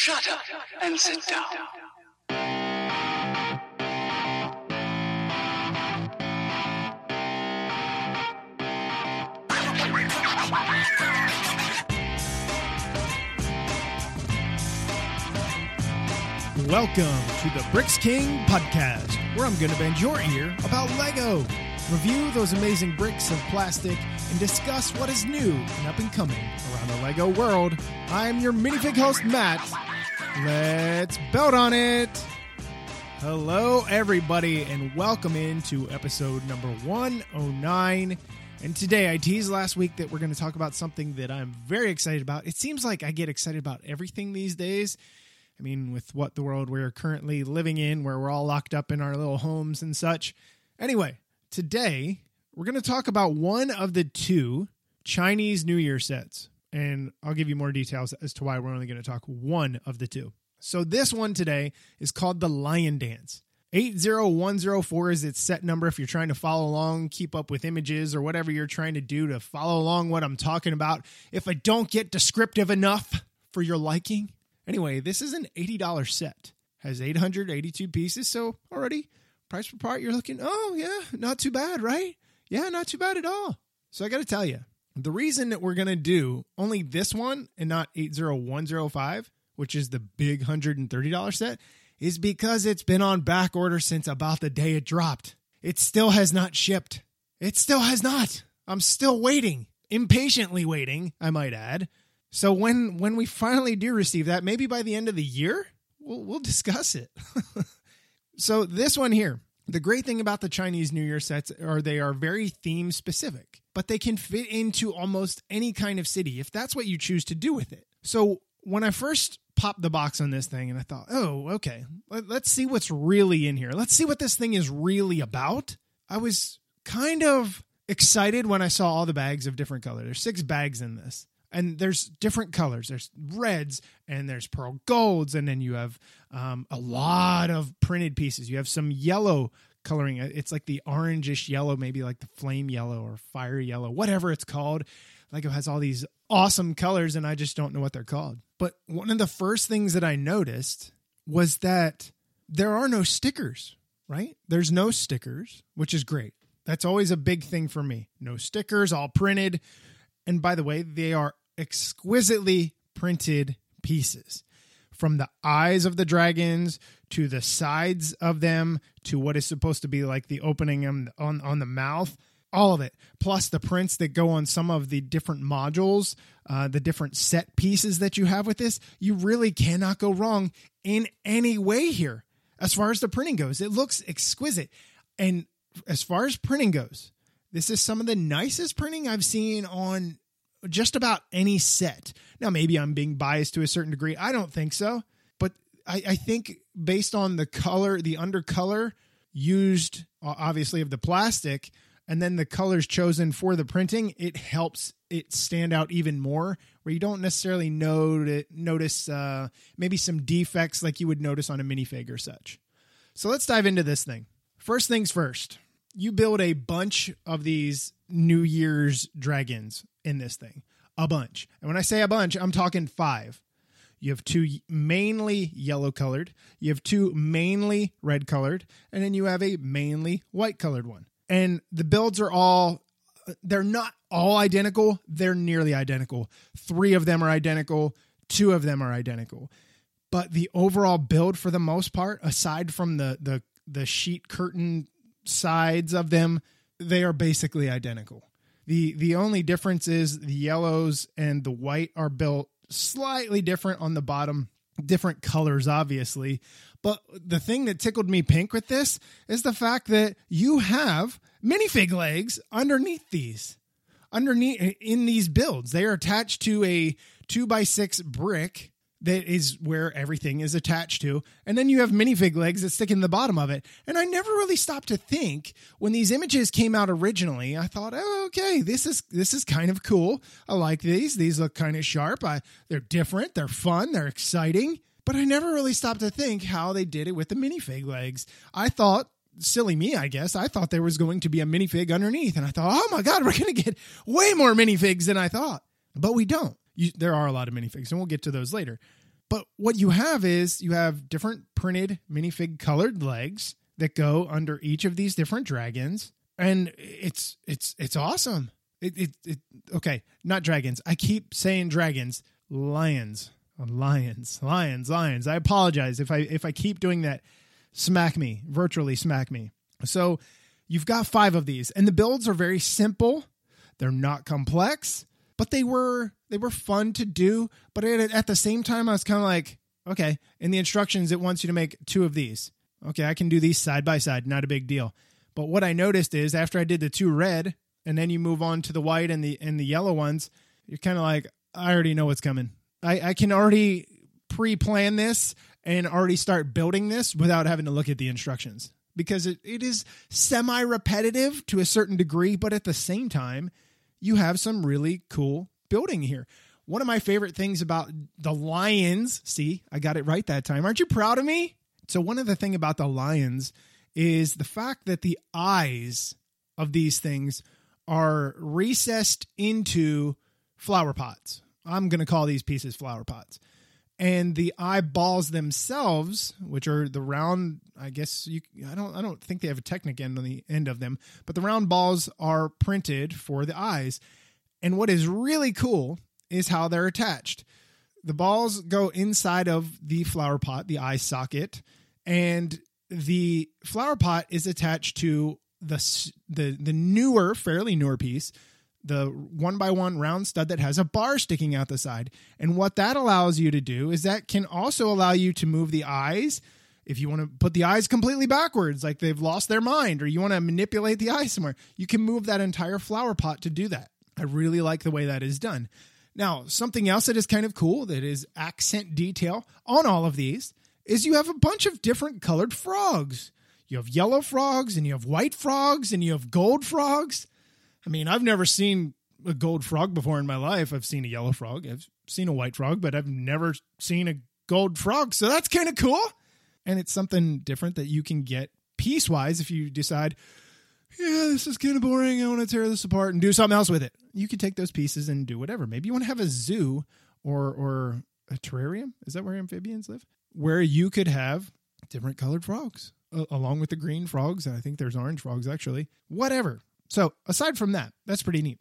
Shut up and sit down. Welcome to the Bricks King podcast, where I'm going to bend your ear about Lego, review those amazing bricks of plastic, and discuss what is new and up and coming around the Lego world. I'm your minifig host, Matt. Let's belt on it. Hello, everybody, and welcome into episode number 109. And today, I teased last week that we're going to talk about something that I'm very excited about. It seems like I get excited about everything these days. I mean, with what the world we're currently living in, where we're all locked up in our little homes and such. Anyway, today we're going to talk about one of the two Chinese New Year sets. And I'll give you more details as to why we're only going to talk one of the two. So, this one today is called the Lion Dance. 80104 is its set number if you're trying to follow along, keep up with images, or whatever you're trying to do to follow along what I'm talking about. If I don't get descriptive enough for your liking, Anyway, this is an $80 set. Has 882 pieces, so already price per part you're looking, "Oh, yeah, not too bad, right?" Yeah, not too bad at all. So I got to tell you, the reason that we're going to do only this one and not 80105, which is the big $130 set, is because it's been on back order since about the day it dropped. It still has not shipped. It still has not. I'm still waiting, impatiently waiting, I might add. So when when we finally do receive that, maybe by the end of the year, we'll we'll discuss it. so this one here, the great thing about the Chinese New Year sets are they are very theme specific, but they can fit into almost any kind of city if that's what you choose to do with it. So when I first popped the box on this thing and I thought, "Oh, okay. Let, let's see what's really in here. Let's see what this thing is really about." I was kind of excited when I saw all the bags of different color. There's six bags in this and there's different colors there's reds and there's pearl golds and then you have um, a lot of printed pieces. You have some yellow coloring. It's like the orangish yellow maybe like the flame yellow or fire yellow whatever it's called. Like it has all these awesome colors and i just don't know what they're called. But one of the first things that i noticed was that there are no stickers right? There's no stickers which is great. That's always a big thing for me. No stickers all printed. And by the way, they are exquisitely printed pieces from the eyes of the dragons to the sides of them to what is supposed to be like the opening on on, the mouth all of it plus the prints that go on some of the different modules uh, the different set pieces that you have with this you really cannot go wrong in any way here. As far as the printing goes it looks exquisite. And as far as printing goes this is some of the nicest printing I've seen on just about any set. Now, maybe I'm being biased to a certain degree. I don't think so. But I, I think based on the color, the undercolor used, obviously, of the plastic, and then the colors chosen for the printing, it helps it stand out even more. Where you don't necessarily note notice uh, maybe some defects like you would notice on a minifig or such. So let's dive into this thing. First things first you build a bunch of these New Year's dragons in this thing. A bunch. And when I say a bunch, I'm talking five. You have two mainly yellow colored, you have two mainly red colored, and then you have a mainly white colored one. And the builds are all, they're not all identical, they're nearly identical. Three of them are identical, two of them are identical. But the overall build, for the most part, aside from the, the, the sheet curtain sides of them, they are basically identical. The the only difference is the yellows and the white are built slightly different on the bottom, different colors obviously. But the thing that tickled me pink with this is the fact that you have minifig legs underneath these. Underneath in these builds. They are attached to a two by six brick that is where everything is attached to. And then you have minifig legs that stick in the bottom of it. And I never really stopped to think when these images came out originally, I thought, oh, okay, this is this is kind of cool. I like these. These look kind of sharp. I, they're different, they're fun, they're exciting. But I never really stopped to think how they did it with the minifig legs. I thought silly me, I guess. I thought there was going to be a minifig underneath, and I thought, oh my god, we're going to get way more minifigs than I thought. But we don't you, there are a lot of minifigs, and we'll get to those later. But what you have is you have different printed minifig colored legs that go under each of these different dragons, and it's it's it's awesome. It, it, it okay, not dragons. I keep saying dragons, lions, lions, lions, lions. I apologize if I if I keep doing that. Smack me, virtually smack me. So you've got five of these, and the builds are very simple. They're not complex, but they were they were fun to do. But at, at the same time, I was kind of like, okay. In the instructions, it wants you to make two of these. Okay, I can do these side by side, not a big deal. But what I noticed is after I did the two red, and then you move on to the white and the and the yellow ones, you're kind of like, I already know what's coming. I, I can already pre-plan this and already start building this without having to look at the instructions because it, it is semi-repetitive to a certain degree, but at the same time, you have some really cool building here. One of my favorite things about the Lions, see, I got it right that time. Aren't you proud of me? So one of the thing about the Lions is the fact that the eyes of these things are recessed into flower pots. I'm going to call these pieces flower pots. And the eyeballs themselves, which are the round, I guess you I don't I don't think they have a technic end on the end of them, but the round balls are printed for the eyes. And what is really cool is how they're attached. The balls go inside of the flower pot, the eye socket, and the flower pot is attached to the the the newer, fairly newer piece, the one by one round stud that has a bar sticking out the side. And what that allows you to do is that can also allow you to move the eyes. If you want to put the eyes completely backwards, like they've lost their mind, or you want to manipulate the eye somewhere, you can move that entire flower pot to do that. I really like the way that is done. Now, something else that is kind of cool that is accent detail on all of these is you have a bunch of different colored frogs. You have yellow frogs and you have white frogs and you have gold frogs. I mean, I've never seen a gold frog before in my life. I've seen a yellow frog, I've seen a white frog, but I've never seen a gold frog. So that's kind of cool. And it's something different that you can get piecewise if you decide, yeah, this is kind of boring. I want to tear this apart and do something else with it. You can take those pieces and do whatever. Maybe you want to have a zoo or or a terrarium. Is that where amphibians live? Where you could have different colored frogs uh, along with the green frogs. And I think there's orange frogs actually. Whatever. So aside from that, that's pretty neat.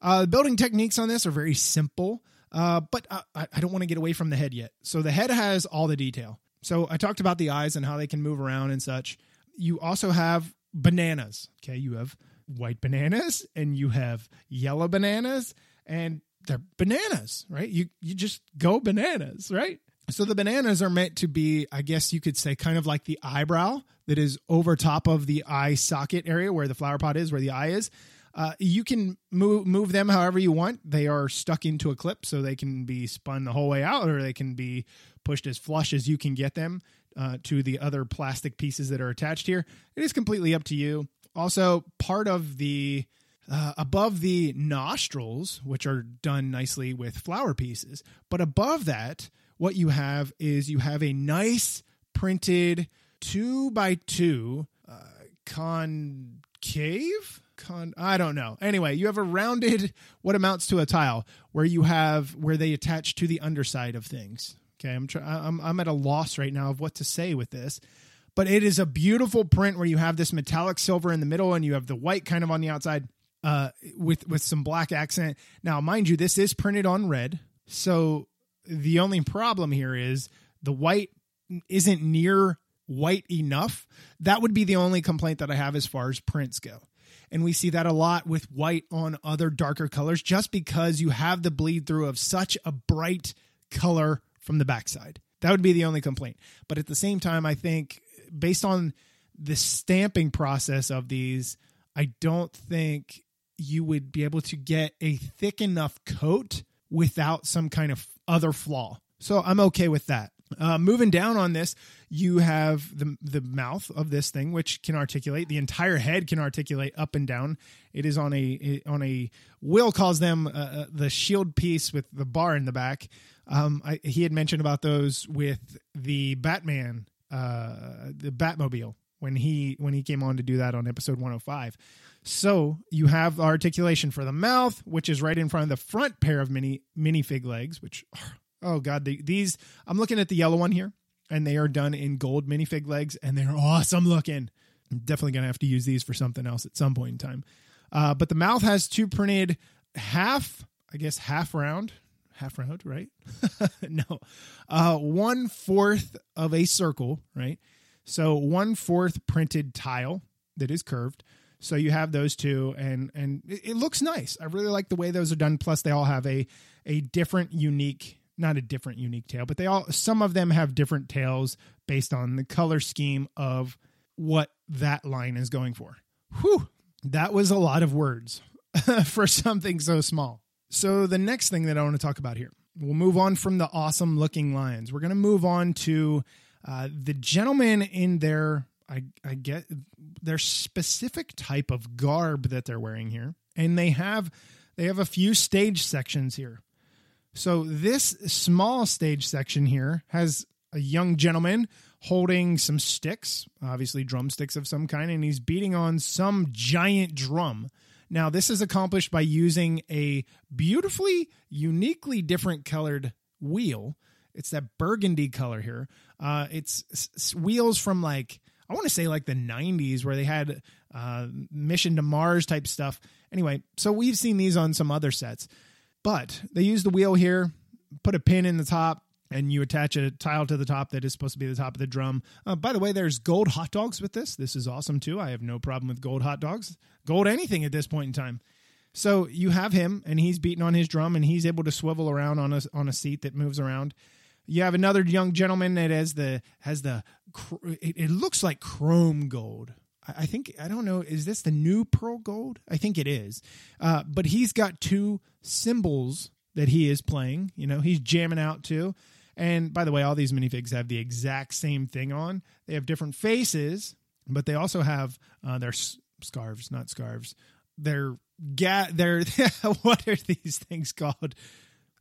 Uh, the building techniques on this are very simple, uh, but I, I don't want to get away from the head yet. So the head has all the detail. So I talked about the eyes and how they can move around and such. You also have bananas. Okay, you have white bananas and you have yellow bananas, and they're bananas, right? You you just go bananas, right? So the bananas are meant to be, I guess you could say, kind of like the eyebrow that is over top of the eye socket area where the flower pot is, where the eye is. Uh, you can move move them however you want. They are stuck into a clip, so they can be spun the whole way out, or they can be pushed as flush as you can get them uh, to the other plastic pieces that are attached here. It is completely up to you. Also, part of the uh, above the nostrils, which are done nicely with flower pieces, but above that, what you have is you have a nice printed two by two uh, concave. Con, I don't know. Anyway, you have a rounded what amounts to a tile where you have where they attach to the underside of things. Okay, I'm try, I'm I'm at a loss right now of what to say with this, but it is a beautiful print where you have this metallic silver in the middle and you have the white kind of on the outside uh, with with some black accent. Now, mind you, this is printed on red, so the only problem here is the white isn't near white enough. That would be the only complaint that I have as far as prints go. And we see that a lot with white on other darker colors just because you have the bleed through of such a bright color from the backside. That would be the only complaint. But at the same time, I think based on the stamping process of these, I don't think you would be able to get a thick enough coat without some kind of other flaw. So I'm okay with that. Uh, moving down on this, you have the the mouth of this thing, which can articulate. The entire head can articulate up and down. It is on a on a Will calls them uh, uh, the shield piece with the bar in the back. Um, I, he had mentioned about those with the Batman, uh, the Batmobile when he when he came on to do that on episode 105. So you have articulation for the mouth, which is right in front of the front pair of mini minifig legs, which are Oh God, the, these I'm looking at the yellow one here, and they are done in gold minifig legs, and they're awesome looking. I'm definitely gonna have to use these for something else at some point in time. Uh, but the mouth has two printed half, I guess half round, half round, right? no, uh, one fourth of a circle, right? So one fourth printed tile that is curved. So you have those two, and and it looks nice. I really like the way those are done. Plus, they all have a a different, unique, not a different, unique tail, but they all some of them have different tails based on the color scheme of what that line is going for. Whew, that was a lot of words for something so small. So the next thing that I want to talk about here, we'll move on from the awesome looking lions. We're going to move on to uh, the gentlemen in their I, I get their specific type of garb that they're wearing here, and they have they have a few stage sections here. So this small stage section here has a young gentleman holding some sticks, obviously drumsticks of some kind, and he's beating on some giant drum. Now, this is accomplished by using a beautifully, uniquely different colored wheel. It's that burgundy color here. Uh, it's wheels from like I want to say like the 90s where they had uh, mission to Mars type stuff. Anyway, so we've seen these on some other sets, but they use the wheel here, put a pin in the top, and you attach a tile to the top that is supposed to be the top of the drum. Uh, by the way, there's gold hot dogs with this. This is awesome too. I have no problem with gold hot dogs, gold anything at this point in time. So you have him, and he's beating on his drum, and he's able to swivel around on a on a seat that moves around. You have another young gentleman that has the has the it, it looks like chrome gold. I think I don't know. Is this the new pearl gold? I think it is. Uh, but he's got two cymbals that he is playing. You know, he's jamming out too. And by the way, all these minifigs have the exact same thing on. They have different faces, but they also have uh, their s- scarves, not scarves. They're ga- they're what are these things called?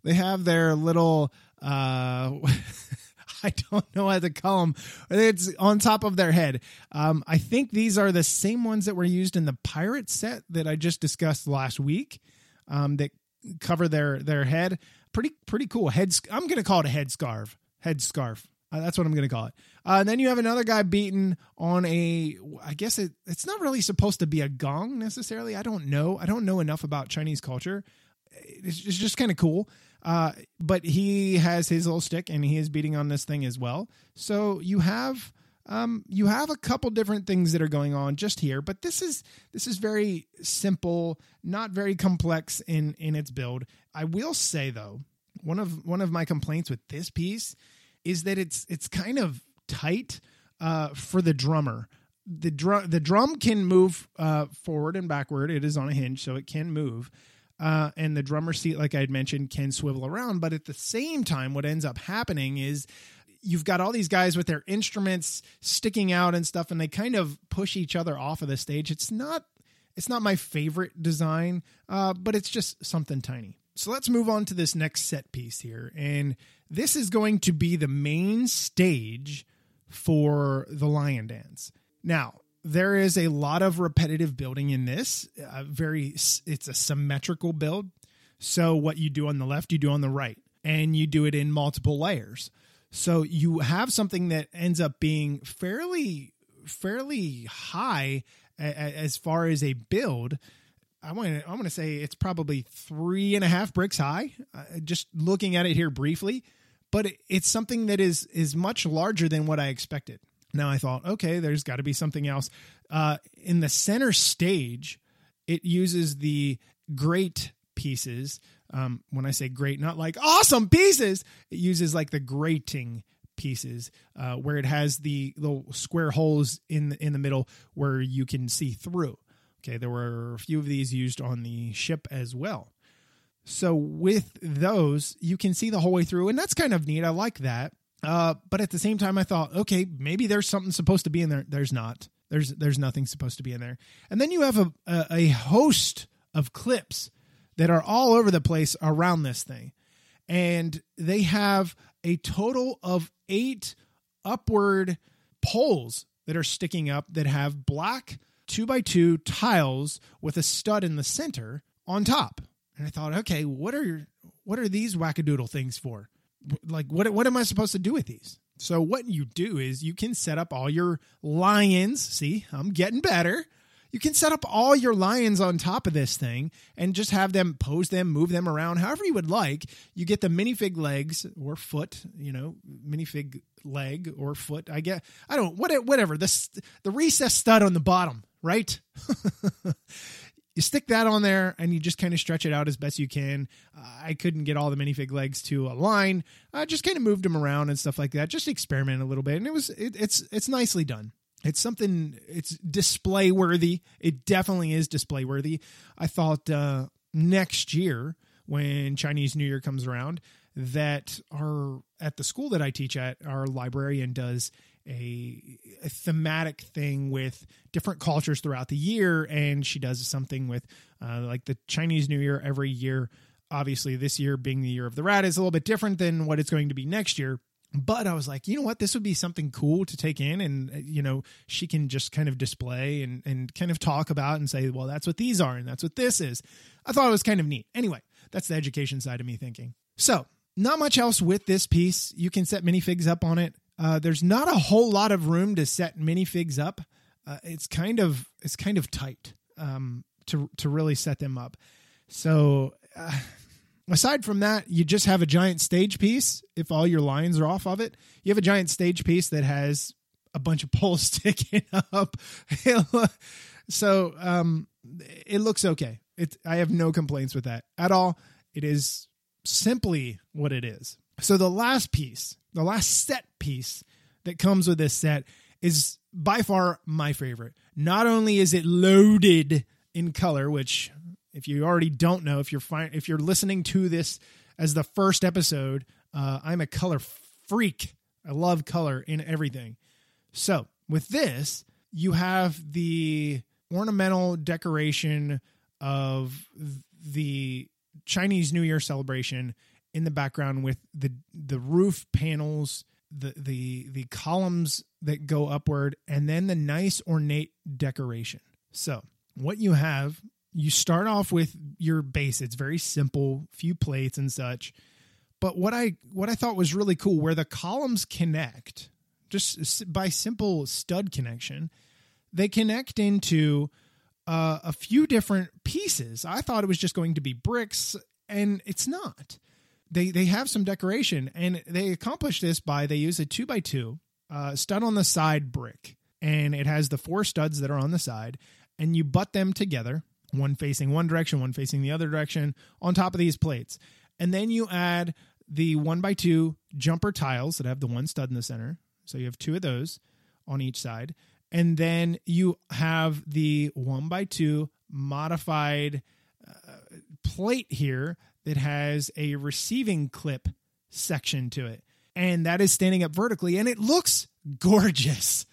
They have their little uh I don't know how to call them. It's on top of their head. Um, I think these are the same ones that were used in the pirate set that I just discussed last week. Um, that cover their their head. Pretty pretty cool. Head. I'm gonna call it a head scarf. Head scarf. Uh, that's what I'm gonna call it. Uh, and then you have another guy beaten on a. I guess it, it's not really supposed to be a gong necessarily. I don't know. I don't know enough about Chinese culture. It's, it's just kind of cool. Uh, but he has his little stick and he is beating on this thing as well. So you have um, you have a couple different things that are going on just here, but this is this is very simple, not very complex in in its build. I will say though, one of one of my complaints with this piece is that it's it's kind of tight uh, for the drummer. The drum the drum can move uh, forward and backward. It is on a hinge, so it can move. Uh, and the drummer seat, like I had mentioned, can swivel around. But at the same time, what ends up happening is you've got all these guys with their instruments sticking out and stuff, and they kind of push each other off of the stage. It's not it's not my favorite design, uh, but it's just something tiny. So let's move on to this next set piece here, and this is going to be the main stage for the lion dance. Now, there is a lot of repetitive building in this. Uh, very, it's a symmetrical build. So what you do on the left, you do on the right, and you do it in multiple layers. So you have something that ends up being fairly, fairly high as far as a build. I want to, I want to say it's probably three and a half bricks high. Uh, just looking at it here briefly, but it, it's something that is is much larger than what I expected. Now I thought, okay, there's got to be something else. Uh, in the center stage, it uses the great pieces. Um, when I say great, not like awesome pieces, it uses like the grating pieces uh, where it has the little square holes in the, in the middle where you can see through. Okay, there were a few of these used on the ship as well. So with those, you can see the whole way through, and that's kind of neat. I like that. Uh, but at the same time, I thought, okay, maybe there's something supposed to be in there. There's not. There's there's nothing supposed to be in there. And then you have a, a, a host of clips that are all over the place around this thing, and they have a total of eight upward poles that are sticking up that have black two by two tiles with a stud in the center on top. And I thought, okay, what are what are these wackadoodle things for? Like what what am I supposed to do with these? So what you do is you can set up all your lions. See, I'm getting better. You can set up all your lions on top of this thing and just have them pose them, move them around however you would like. You get the minifig legs or foot, you know, minifig leg or foot. I get, I don't, what, whatever. The the recess stud on the bottom, right? you stick that on there and you just kind of stretch it out as best you can. Uh, I couldn't get all the minifig legs to align. I just kind of moved them around and stuff like that. Just experiment a little bit, and it was it, it's it's nicely done. It's something it's display worthy. It definitely is display worthy. I thought uh, next year when Chinese New Year comes around that our at the school that I teach at, our librarian does a, a, thematic thing with different cultures throughout the year and she does something with uh, like the chinese new year every year. Obviously this year being the year of the rat is a little bit different than what it's going to be next year. But i was like you know what? This would be something cool to take in and uh, you know she can just kind of display and, and kind of talk about and say well that's what these are and that's what this is. I thought it was kind of neat. Anyway that's the education side of me thinking. So not much else with this piece. You can set minifigs up on it uh, there's not a whole lot of room to set minifigs up. Uh, it's kind of it's kind of tight um, to to really set them up. So uh, aside from that, you just have a giant stage piece. If all your lines are off of it, you have a giant stage piece that has a bunch of poles sticking up. so um, it looks okay. It I have no complaints with that at all. It is simply what it is. So the last piece the last set piece that comes with this set is by far my favorite. Not only is it loaded in color, which if you already don't know, if you're if you're listening to this as the first episode, uh, I'm a color freak. I love color in everything. So with this, you have the ornamental decoration of the Chinese New Year celebration in the background with the the roof panels, the the the columns that go upward, and then the nice ornate decoration. So what you have, you start off with your base. It's very simple, few plates and such. But what I what I thought was really cool, where the columns connect, just by simple stud connection, they connect into uh, a few different pieces. I thought it was just going to be bricks, and it's not they they have some decoration and they accomplish this by they use a two by two uh, stud on the side brick and it has the four studs that are on the side and you butt them together one facing one direction one facing the other direction on top of these plates. And then you add the one by two jumper tiles that have the one stud in the center. So you have two of those on each side. And then you have the one by two modified uh, plate here that has a receiving clip section to it. And that is standing up vertically and it looks gorgeous.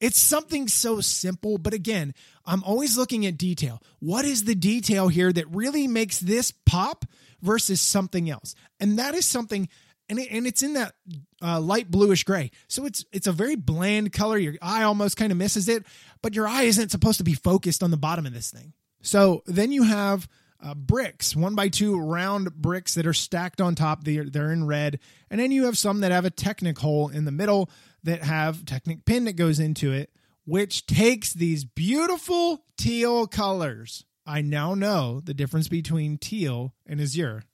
It's something so simple, but again, I'm always looking at detail. What is the detail here that really makes this pop versus something else? And that is something and, it, and it's in that uh, light bluish gray. So it's it's a very bland color. Your eye almost kind of misses it, but your eye isn't supposed to be focused on the bottom of this thing. So then you have uh, bricks, one by two round bricks that are stacked on top. They're, they're in red. And then you have some that have a Technic hole in the middle that have Technic pin that goes into it, which takes these beautiful teal colors. I now know the difference between teal and azure.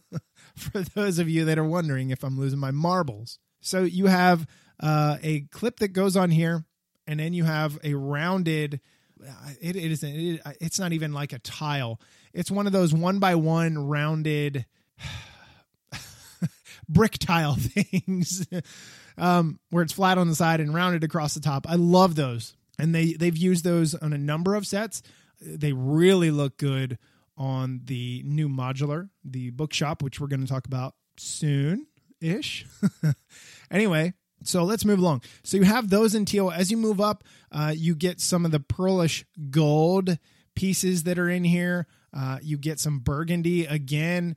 For those of you that are wondering if I'm losing my marbles. So you have uh, a clip that goes on here, and then you have a rounded. It, it isn't. It, it's not even like a tile. It's one of those one by one rounded brick tile things um, where it's flat on the side and rounded across the top. I love those. And they, they've used those on a number of sets. They really look good on the new modular, the bookshop, which we're going to talk about soon ish. anyway, so let's move along. So you have those in teal. As you move up, uh, you get some of the pearlish gold pieces that are in here. Uh, you get some burgundy again.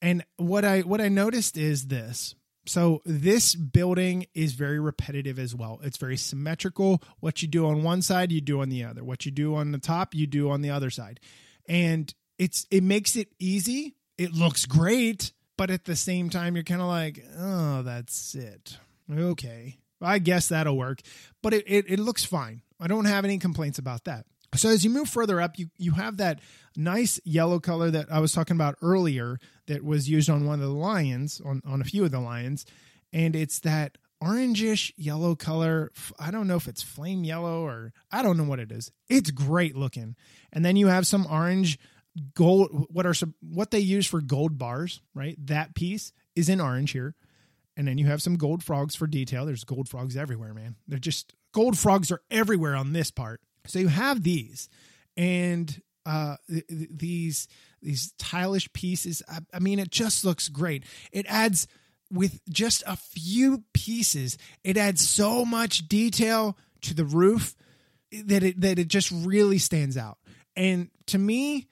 And what I what I noticed is this. So this building is very repetitive as well. It's very symmetrical. What you do on one side, you do on the other. What you do on the top, you do on the other side. And it's it makes it easy. It looks great. but at the same time, you're kind of like, oh, that's it. Okay. I guess that'll work. But it, it, it looks fine. I don't have any complaints about that. So as you move further up, you, you have that nice yellow color that I was talking about earlier that was used on one of the lions, on, on a few of the lions. And it's that orangish yellow color. I don't know if it's flame yellow or I don't know what it is. It's great looking. And then you have some orange gold what are some what they use for gold bars, right? That piece is in orange here. And then you have some gold frogs for detail. There's gold frogs everywhere, man. They're just gold frogs are everywhere on this part. So you have these and uh th- th- these these stylish pieces. I, I mean it just looks great. It adds with just a few pieces, it adds so much detail to the roof that it that it just really stands out. And to me,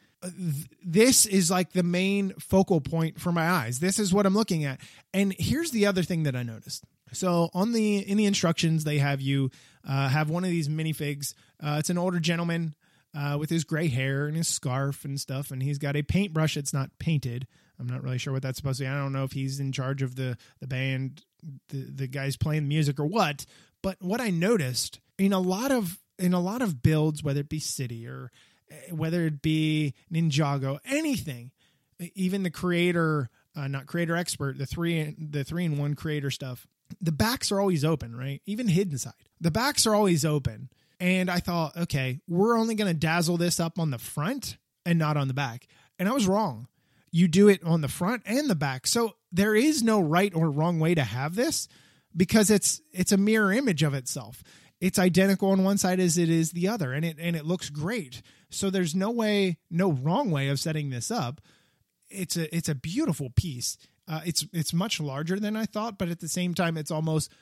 this is like the main focal point for my eyes. This is what I'm looking at. And here's the other thing that I noticed. So on the in the instructions, they have you uh, have one of these minifigs. Uh, it's an older gentleman uh, with his gray hair and his scarf and stuff, and he's got a paintbrush that's not painted. I'm not really sure what that's supposed to be. I don't know if he's in charge of the the band, the the guys playing the music or what. But what I noticed in a lot of in a lot of builds, whether it be city or eh, whether it be Ninjago, anything, even the creator, uh, not creator expert, the three the three in one creator stuff, the backs are always open, right? Even hidden side, the backs are always open. And I thought, okay, we're only going to dazzle this up on the front and not on the back. And I was wrong you do it on the front and the back. So there is no right or wrong way to have this because it's it's a mirror image of itself. It's identical on one side as it is the other and it and it looks great. So there's no way no wrong way of setting this up. It's a it's a beautiful piece. Uh, it's it's much larger than I thought, but at the same time it's almost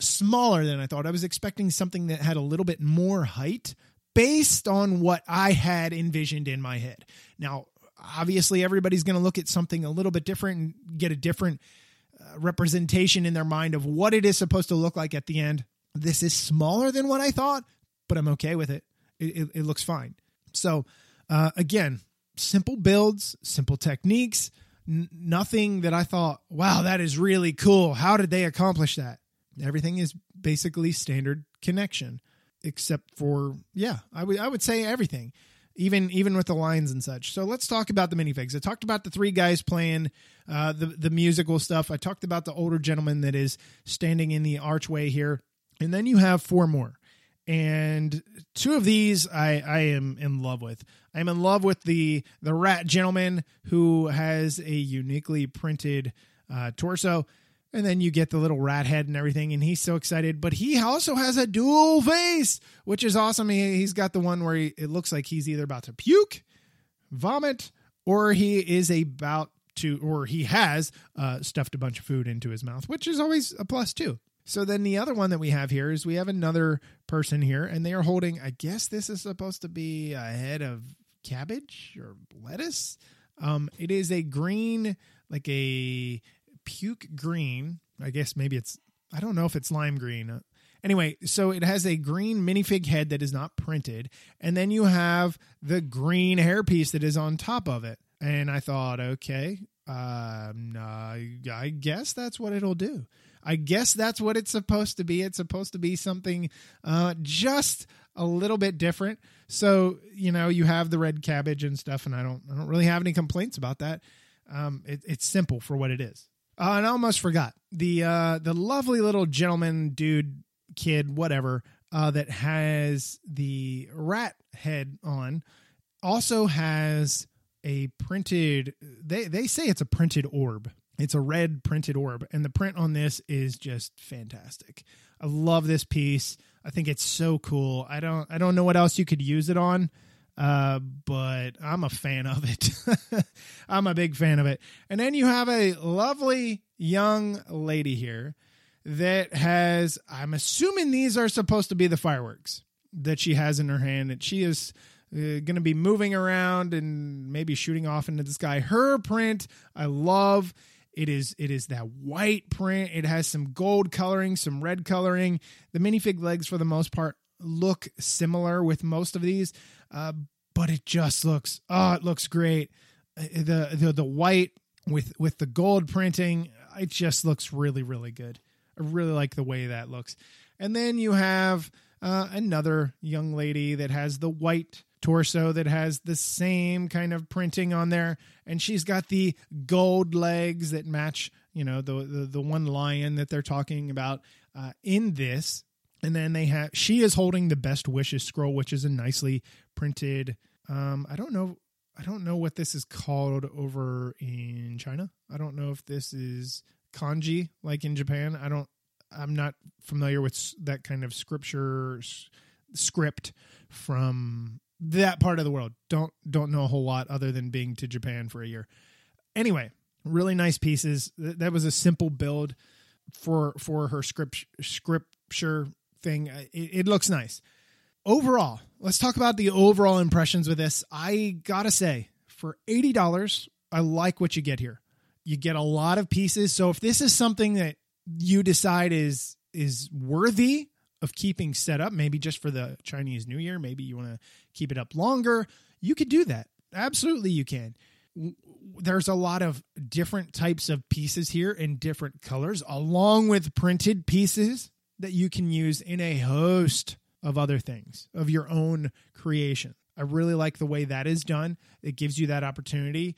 smaller than I thought. I was expecting something that had a little bit more height based on what I had envisioned in my head. Now, obviously everybody's going to look at something a little bit different and get a different uh, representation in their mind of what it is supposed to look like at the end. This is smaller than what I thought, but I'm okay with it. It, it, it looks fine. So, uh, again, simple builds, simple techniques, n- nothing that I thought, wow, that is really cool. How did they accomplish that? Everything is basically standard connection, except for, yeah, I would, I would say everything even even with the lines and such. So let's talk about the minifigs. I talked about the three guys playing uh, the the musical stuff. I talked about the older gentleman that is standing in the archway here, and then you have four more. And two of these I, I am in love with. I'm in love with the the rat gentleman who has a uniquely printed uh, torso and then you get the little rat head and everything, and he's so excited. But he also has a dual face, which is awesome. He, has got the one where he, it looks like he's either about to puke, vomit, or he is about to, or he has uh, stuffed a bunch of food into his mouth, which is always a plus too. So then the other one that we have here is we have another person here, and they are holding. I guess this is supposed to be a head of cabbage or lettuce. Um, it is a green, like a puke green. I guess maybe it's I don't know if it's lime green. Uh, anyway, so it has a green minifig head that is not printed, and then you have the green hairpiece that is on top of it. And I thought, okay, um, uh, I guess that's what it'll do. I guess that's what it's supposed to be. It's supposed to be something uh, just a little bit different. So you know, you have the red cabbage and stuff, and I don't, I don't really have any complaints about that. Um, it, it's simple for what it is. Uh, and I almost forgot the uh, the lovely little gentleman, dude, kid, whatever, uh, that has the rat head on, also has a printed. They they say it's a printed orb. It's a red printed orb, and the print on this is just fantastic. I love this piece. I think it's so cool. I don't I don't know what else you could use it on. Uh, but I'm a fan of it. I'm a big fan of it. And then you have a lovely young lady here that has, I'm assuming these are supposed to be the fireworks that she has in her hand, that she is uh, going to be moving around and maybe shooting off into the sky. Her print, I love. It is it is that white print. It has some gold coloring, some red coloring. The minifig legs, for the most part, look similar with most of these, uh, but it just looks oh, it looks great. Uh, the the the white with with the gold printing. It just looks really really good. I really like the way that looks. And then you have uh, another young lady that has the white torso that has the same kind of printing on there. And she's got the gold legs that match you know the the, the one lion that they're talking about uh, in this. And then they have she is holding the best wishes scroll which is a nicely printed um i don't know i don't know what this is called over in china. I don't know if this is kanji like in japan. I don't i'm not familiar with that kind of scripture script from that part of the world. Don't don't know a whole lot other than being to Japan for a year. Anyway, really nice pieces. That was a simple build for for her script scripture thing. It, it looks nice. Overall, let's talk about the overall impressions with this. I gotta say, for eighty dollars, I like what you get here. You get a lot of pieces. So if this is something that you decide is is worthy of keeping set up, maybe just for the Chinese New Year, maybe you want to keep it up longer, you could do that. Absolutely, you can. There's a lot of different types of pieces here in different colors, along with printed pieces that you can use in a host of other things of your own creation. I really like the way that is done. It gives you that opportunity.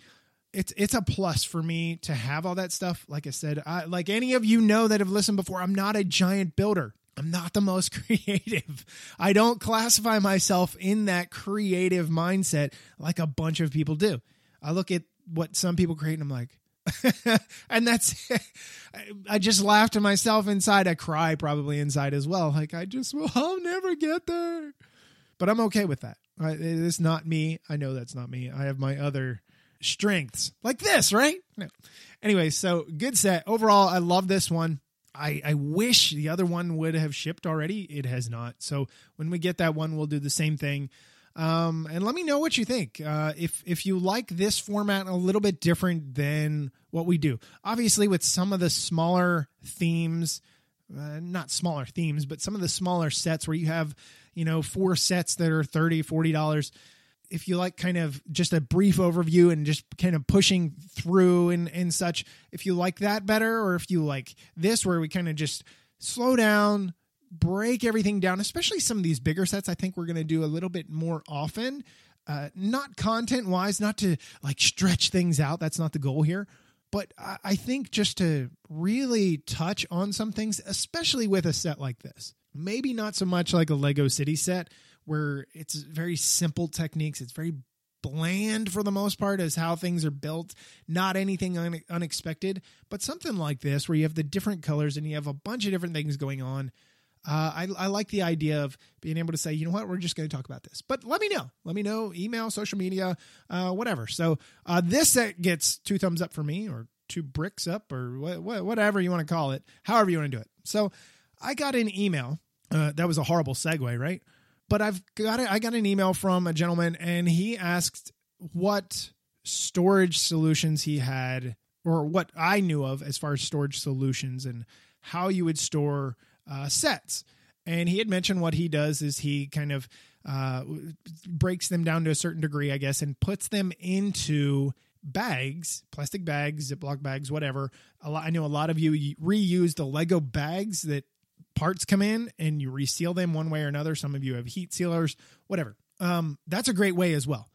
It's it's a plus for me to have all that stuff. Like I said, I, like any of you know that have listened before, I'm not a giant builder. I'm not the most creative. I don't classify myself in that creative mindset like a bunch of people do. I look at what some people create and I'm like, and that's, I just laugh to myself inside. I cry probably inside as well. Like, I just, well, I'll never get there. But I'm okay with that. It's not me. I know that's not me. I have my other strengths like this, right? No. Anyway, so good set. Overall, I love this one. I, I wish the other one would have shipped already. It has not. So when we get that one, we'll do the same thing. Um, and let me know what you think. Uh, if if you like this format a little bit different than what we do, obviously with some of the smaller themes, uh, not smaller themes, but some of the smaller sets where you have you know four sets that are 30 40 dollars if you like kind of just a brief overview and just kind of pushing through and, and such, if you like that better, or if you like this where we kind of just slow down, break everything down, especially some of these bigger sets, I think we're going to do a little bit more often. Uh, not content wise, not to like stretch things out. That's not the goal here. But I, I think just to really touch on some things, especially with a set like this. Maybe not so much like a Lego City set, where it's very simple techniques. It's very bland for the most part as how things are built. Not anything un- unexpected. But something like this where you have the different colors and you have a bunch of different things going on uh, I, I like the idea of being able to say you know what? We're just going to talk about this. But let me know. Let me know. Email social media uh, whatever. So uh, this gets two thumbs up for me or two bricks up or wh- wh- whatever you want to call it however you want to do it. So i got an email uh, that was a horrible segue right but I've got it. I got an email from a gentleman, and he asked what storage solutions he had, or what I knew of as far as storage solutions and how you would store uh, sets. And he had mentioned what he does is he kind of uh, breaks them down to a certain degree, I guess, and puts them into bags, plastic bags, Ziploc bags, whatever. Lot, I know a lot of you reuse the Lego bags that parts come in and you reseal them one way or another. Some of you have heat sealers, whatever. Um, that's a great way as well.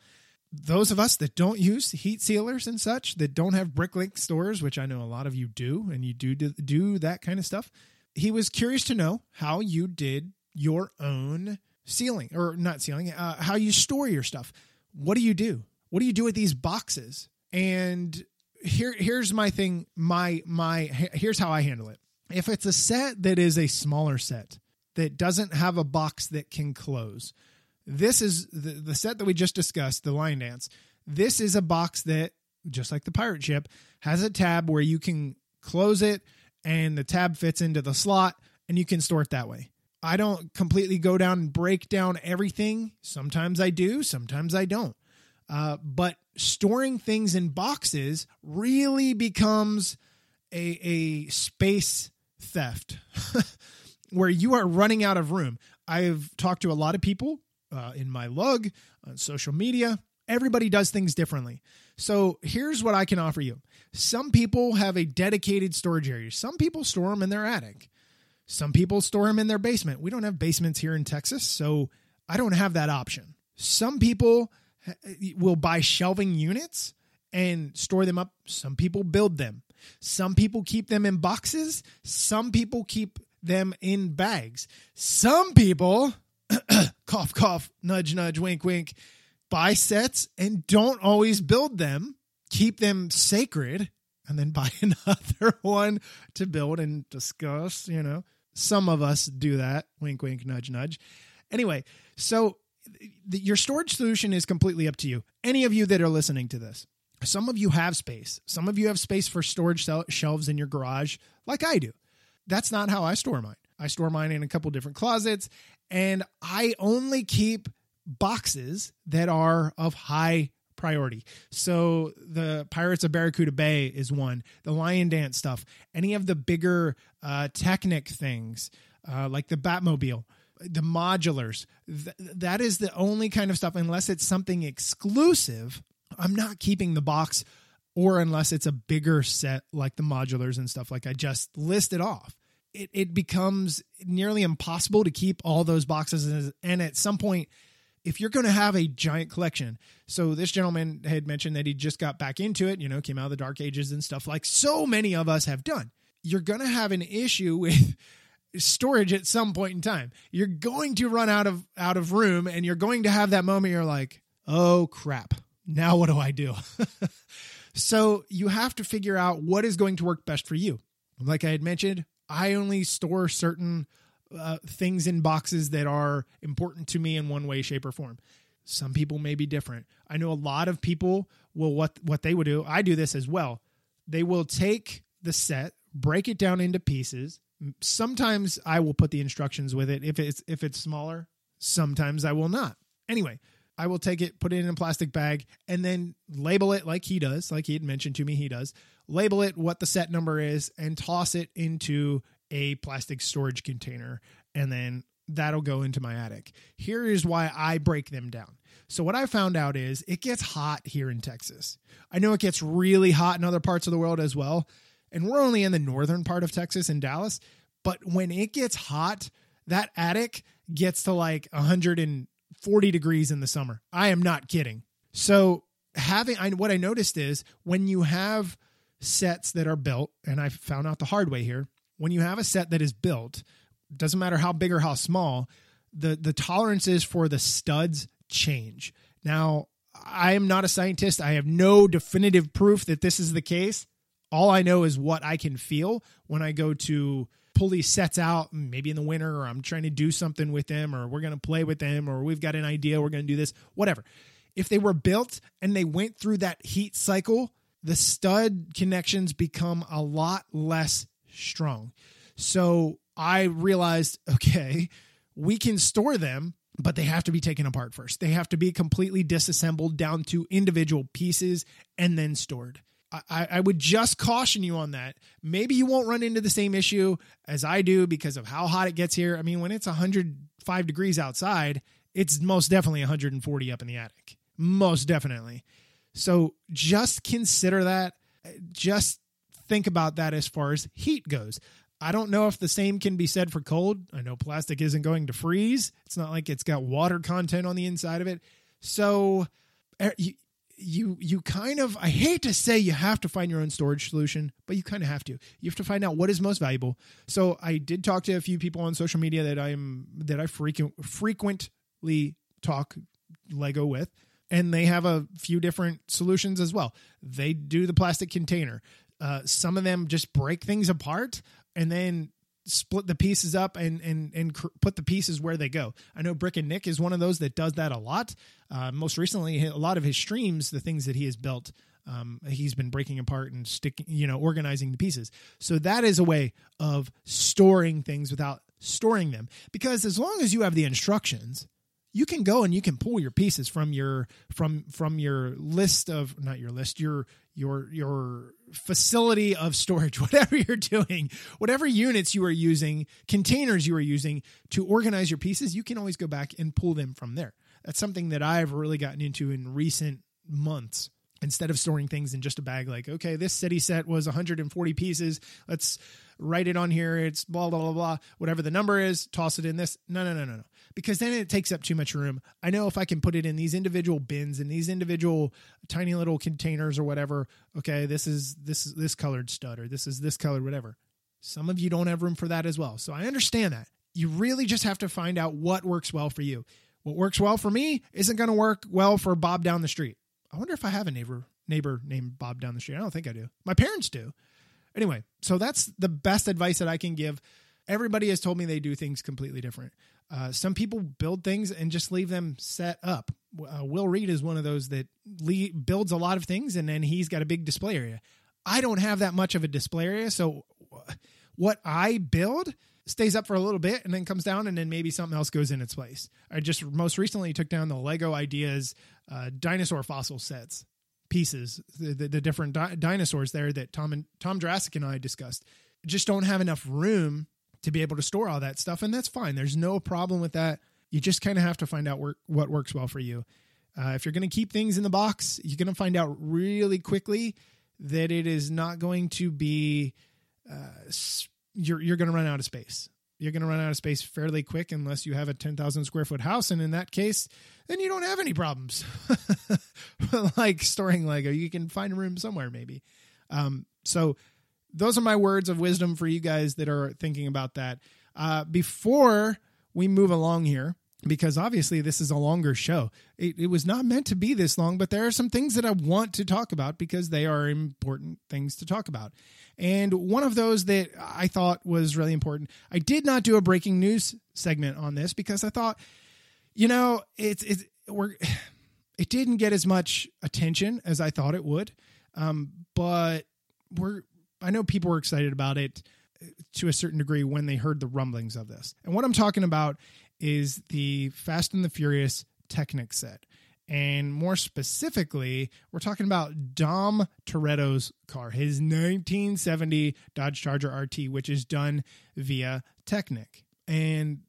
Those of us that don't use heat sealers and such, that don't have Bricklink stores, which I know a lot of you do, and you do do that kind of stuff. He was curious to know how you did your own sealing, or not sealing, uh, how you store your stuff. What do you do? What do you do with these boxes? And here, here's my thing. My my here's how I handle it if it's a set that is a smaller set that doesn't have a box that can close, this is the, the set that we just discussed, the Lion Dance. This is a box that, just like the pirate ship, has a tab where you can close it and the tab fits into the slot and you can store it that way. I don't completely go down and break down everything. Sometimes I do, sometimes I don't. Uh, but storing things in boxes really becomes a, a space theft where you are running out of room. I've talked to a lot of people uh, in my lug, on uh, social media. Everybody does things differently. So here's what I can offer you. Some people have a dedicated storage area. Some people store them in their attic. Some people store them in their basement. We don't have basements here in Texas, so I don't have that option. Some people eh, eh, will buy shelving units and store them up. Some people build them. Some people keep them in boxes. Some people keep them in bags. Some people, cough, cough, nudge, nudge, wink, wink, buy sets and don't always build them, keep them sacred, and then buy another one to build and discuss. You know, some of us do that. Wink, wink, nudge, nudge. Anyway, so your storage solution is completely up to you. Any of you that are listening to this, some of you have space. Some of you have space for storage shelves in your garage, like I do. That's not how I store mine. I store mine in a couple different closets, and I only keep boxes that are of high priority. So the Pirates of Barracuda Bay is one, the Lion Dance stuff, any of the bigger uh, Technic things uh, like the Batmobile, the modulars. Th- that is the only kind of stuff, unless it's something exclusive, I'm not keeping the box or unless it's a bigger set like the modulars and stuff like I just listed off. It, it becomes nearly impossible to keep all those boxes. And at some point, if you're going to have a giant collection, so this gentleman had mentioned that he just got back into it, you know, came out of the dark ages and stuff like so many of us have done. You're going to have an issue with storage at some point in time. You're going to run out of out of room and you're going to have that moment you're like, "Oh crap. Now what do I do?" so, you have to figure out what is going to work best for you. Like I had mentioned, I only store certain uh, things in boxes that are important to me in one way, shape, or form. Some people may be different. I know a lot of people will what what they would do. I do this as well. They will take the set, break it down into pieces. Sometimes I will put the instructions with it if it's if it's smaller. Sometimes I will not. Anyway, I will take it, put it in a plastic bag, and then label it like he does, like he had mentioned to me he does. Label it what the set number is and toss it into a plastic storage container and then that'll go into my attic. Here is why I break them down. So what I found out is it gets hot here in Texas. I know it gets really hot in other parts of the world as well. And we're only in the northern part of Texas in Dallas, but when it gets hot, that attic gets to like 140 degrees in the summer. I am not kidding. So having I, what I noticed is when you have sets that are built and I found out the hard way here, when you have a set that is built, doesn't matter how big or how small, the the tolerances for the studs change. Now, I am not a scientist. I have no definitive proof that this is the case. All I know is what I can feel when I go to pull these sets out, mm, maybe in the winter, or I'm trying to do something with them, or we're going to play with them, or we've got an idea, we're going to do this, whatever. If they were built and they went through that heat cycle, the stud connections become a lot less strong. So I realized, okay, we can store them, but they have to be taken apart first. They have to be completely disassembled down to individual pieces and then stored. I, I, would just caution you on that. Maybe you won't run into the same issue as I do because of how hot it gets here. I mean, when it's 105 degrees outside, it's most definitely 140 up in the attic. Most definitely. So just consider that. Just think about that as far as heat goes. I don't know if the same can be said for cold. I know plastic isn't going to freeze. It's not like it's got water content on the inside of it. So er, you you kind of I hate to say you have to find your own storage solution, but you kind of have to. You have to find out what is most valuable. So I did talk to a few people on social media that I'm that I frequent frequently talk Lego with and they have a few different solutions as well. They do the plastic container. Uh, some of them just break things apart and then split the pieces up and and and cr- put the pieces where they go. I know Brick and Nick is one of those that does that a lot. Uh, most recently, a lot of his streams, the things that he has built, um, he's been breaking apart and sticking, you know, organizing the pieces. So that is a way of storing things without storing them. Because as long as you have the instructions, you can go and you can pull your pieces from your from from your list of not your list your your your facility of storage whatever you're doing whatever units you are using containers you are using to organize your pieces you can always go back and pull them from there. That's something that i've really gotten into in recent months. Instead of storing things in just a bag like okay this city set was 140 pieces. Let's write it on here. It's blah blah blah blah. Whatever the number is toss it in this. No no no no no because then it takes up too much room i know if i can put it in these individual bins and these individual tiny little containers or whatever okay this is this is this colored stud or this is this colored whatever some of you don't have room for that as well so i understand that you really just have to find out what works well for you what works well for me isn't going to work well for bob down the street I wonder if I have a neighbor neighbor named Bob down the street. I don't think I do. My parents do. Anyway, so that's the best advice that I can give. Everybody has told me they do things completely different. Uh, some people build things and just leave them set up. Uh, Will Reed is one of those that le- builds a lot of things and then he's got a big display area. I don't have that much of a display area, so what I build stays up for a little bit and then comes down and then maybe something else goes in its place. I just most recently took down the Lego Ideas uh, dinosaur fossil sets pieces, the, the, the different di- dinosaurs there that Tom and Tom Jurassic and I discussed. Just don't have enough room to be able to store all that stuff, and that's fine. There's no problem with that. You just kind of have to find out what works well for you. Uh, if you're going to keep things in the box, you're going to find out really quickly that it is not going to be. Uh, you're you're going to run out of space. You're going to run out of space fairly quick unless you have a 10,000 square foot house, and in that case, then you don't have any problems. like storing Lego, you can find a room somewhere maybe. Um, so those are my words of wisdom for you guys that are thinking about that. Uh, before we move along here, because obviously this is a longer show. It, it, was not meant to be this long, but there are some things that I want to talk about because they are important things to talk about. And one of those that I thought was really important, I did not do a breaking news segment on this because I thought, you know, it's it's we're it didn't get as much attention as I thought it would. Um, but we're I know people were excited about it uh, to a certain degree when they heard the rumblings of this. And what I'm talking about is the Fast and the Furious Technic set. And more specifically, we're talking about Dom Toretto's car, his 1970 Dodge Charger RT, which is done via Technic. And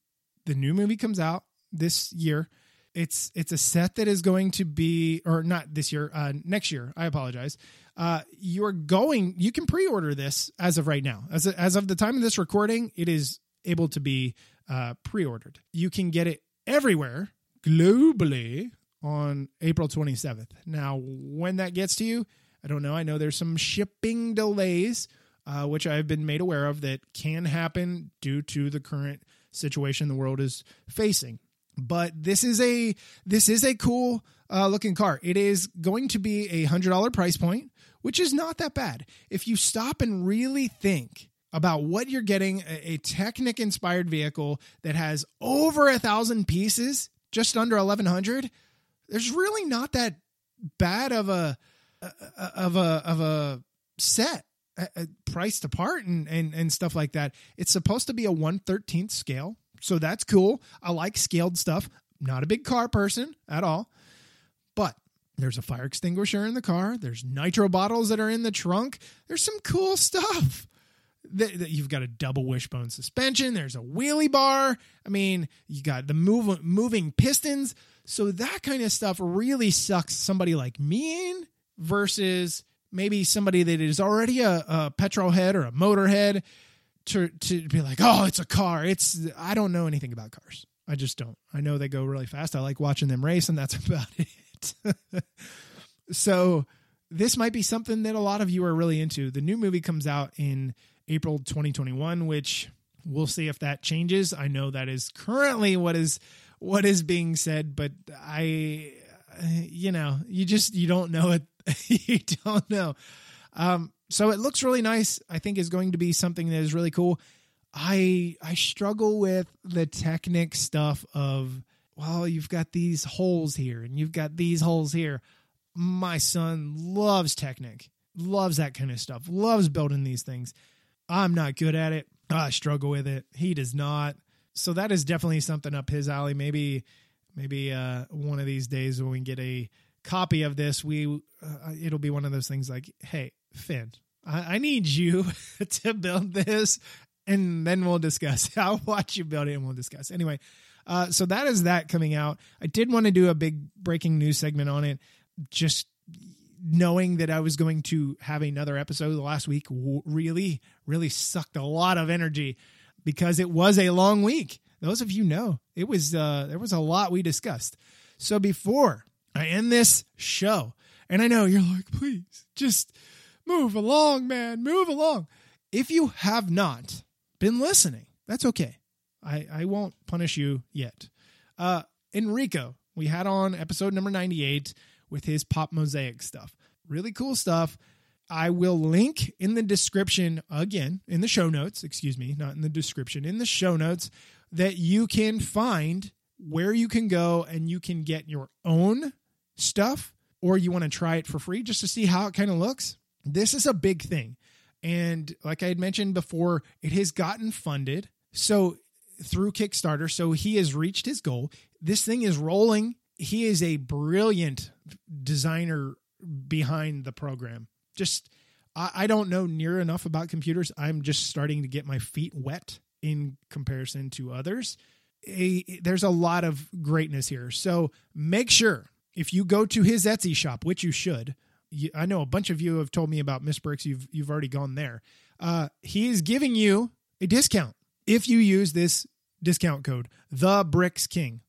the new movie comes out this year. It's it's a set that is going to be, or not this year, uh, next year. I apologize. Uh, you're going. You can pre-order this as of right now. As as of the time of this recording, it is able to be uh, pre-ordered. You can get it everywhere globally on April 27th. Now, when that gets to you, I don't know. I know there's some shipping delays, uh, which I've been made aware of that can happen due to the current situation the world is facing. But this is a this is a cool uh, looking car. It is going to be a hundred dollar price point, which is not that bad if you stop and really think about what you're getting a, a Technic inspired vehicle that has over a thousand pieces, just under 1100. There's really not that bad of a, of a, of a set priced apart and, and, and stuff like that. It's supposed to be a 113th scale. So that's cool. I like scaled stuff. Not a big car person at all. But there's a fire extinguisher in the car. There's nitro bottles that are in the trunk. There's some cool stuff that you've got a double wishbone suspension. There's a wheelie bar. I mean, you got the move, moving pistons. So that kind of stuff really sucks somebody like me in versus maybe somebody that is already a, a petrol head or a motor head to to be like, oh, it's a car. It's I don't know anything about cars. I just don't. I know they go really fast. I like watching them race, and that's about it. so this might be something that a lot of you are really into. The new movie comes out in April 2021, which we'll see if that changes. I know that is currently what is what is being said, but I you know, you just you don't know it. you don't know. Um so it looks really nice. I think is going to be something that is really cool. I I struggle with the Technic stuff of well, you've got these holes here and you've got these holes here. My son loves Technic, loves that kind of stuff, loves building these things. I'm not good at it. I struggle with it. He does not. So that is definitely something up his alley. Maybe, maybe uh, one of these days when we get a copy of this, we uh, it'll be one of those things like, "Hey, Finn, I, I need you to build this, and then we'll discuss. I'll watch you build it, and we'll discuss." Anyway, uh, so that is that coming out. I did want to do a big breaking news segment on it, just knowing that I was going to have another episode the last week really, really sucked a lot of energy because it was a long week. Those of you know it was uh, there was a lot we discussed. So before I end this show, and I know you're like, please just move along, man, move along. If you have not been listening, that's okay. I, I won't punish you yet. Uh, Enrico, we had on episode number 98 with his PopMosaic stuff. Really cool stuff. I will link in the description again, in the show notes, excuse me, not in the description, in the show notes, that you can find where you can go and you can get your own stuff or you want to try it for free just to see how it kind of looks. This is a big thing. And like I had mentioned before, it has gotten funded. So through Kickstarter, so he has reached his goal. This thing is rolling. He is a brilliant designer behind the program. Just, I, I don't know near enough about computers. I'm just starting to get my feet wet in comparison to others. A, there's a lot of greatness here. So make sure if you go to his Etsy shop, which you should, you, I know a bunch of you have told me about Miss Bricks. You've you've already gone there. Uh, he is giving you a discount if you use this discount code, the Bricks King.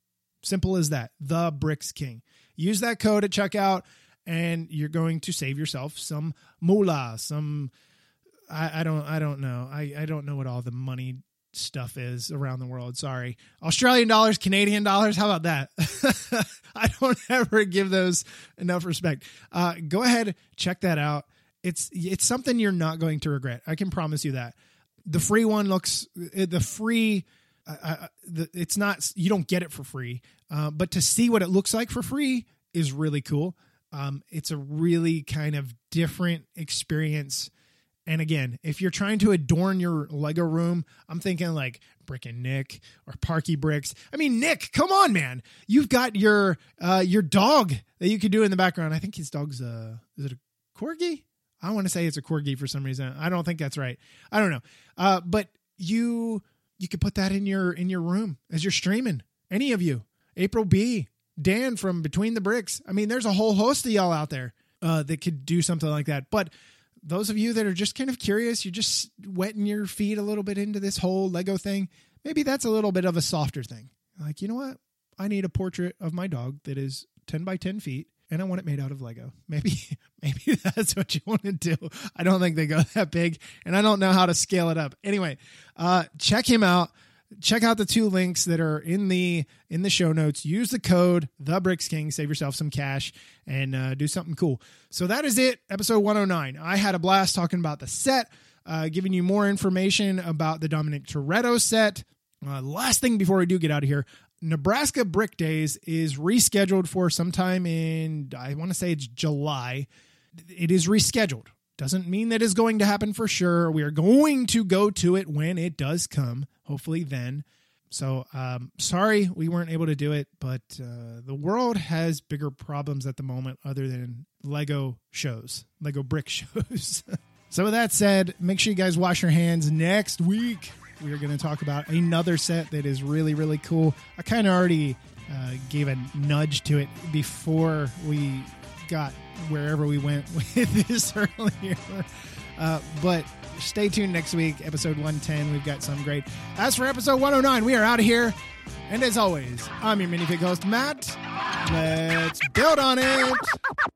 Simple as that. The Bricks King. Use that code at checkout, and you're going to save yourself some moolah, some. I, I don't. I don't know. I, I don't know what all the money stuff is around the world. Sorry. Australian dollars, Canadian dollars. How about that? I don't ever give those enough respect. Uh, go ahead, check that out. It's it's something you're not going to regret. I can promise you that. The free one looks the free. Uh, uh, the, it's not you don't get it for free, uh, but to see what it looks like for free is really cool. Um, it's a really kind of different experience and again, if you're trying to adorn your Lego room, I'm thinking like Brick and Nick or Parky Bricks. I mean, Nick, come on, man! You've got your uh, your dog that you could do in the background. I think his dog's a is it a corgi? I want to say it's a corgi for some reason. I don't think that's right. I don't know. Uh, but you you could put that in your in your room as you're streaming. Any of you, April B, Dan from Between the Bricks. I mean, there's a whole host of y'all out there uh, that could do something like that. But those of you that are just kind of curious, you're just wetting your feet a little bit into this whole Lego thing, maybe that's a little bit of a softer thing. Like, you know what? I need a portrait of my dog that is 10 by 10 feet and I want it made out of Lego. Maybe, maybe that's what you want to do. I don't think they go that big and I don't know how to scale it up. Anyway, uh, check him out check out the two links that are in the in the show notes. Use the code the bricks king save yourself some cash and uh, do something cool. So that is it episode 109 i had a blast talking about the set uh, giving you more information about the dominic toretto set. Uh, last thing before we do get out of here nebraska brick days is rescheduled for sometime in i want to say it's july. It is rescheduled doesn't mean that is going to happen for sure. We are going to go to it when it does come, hopefully then. So, um, sorry we weren't able to do it, but uh, the world has bigger problems at the moment other than Lego shows, Lego brick shows. so, with that said, make sure you guys wash your hands next week. We are going to talk about another set that is really, really cool. I kind of already uh, gave a nudge to it before we got wherever we went with this earlier. Uh, but stay tuned next week, episode 110. We've got some great. As for episode 109, we are out of here. And as always, I'm your minifig host, Matt. Let's build on it.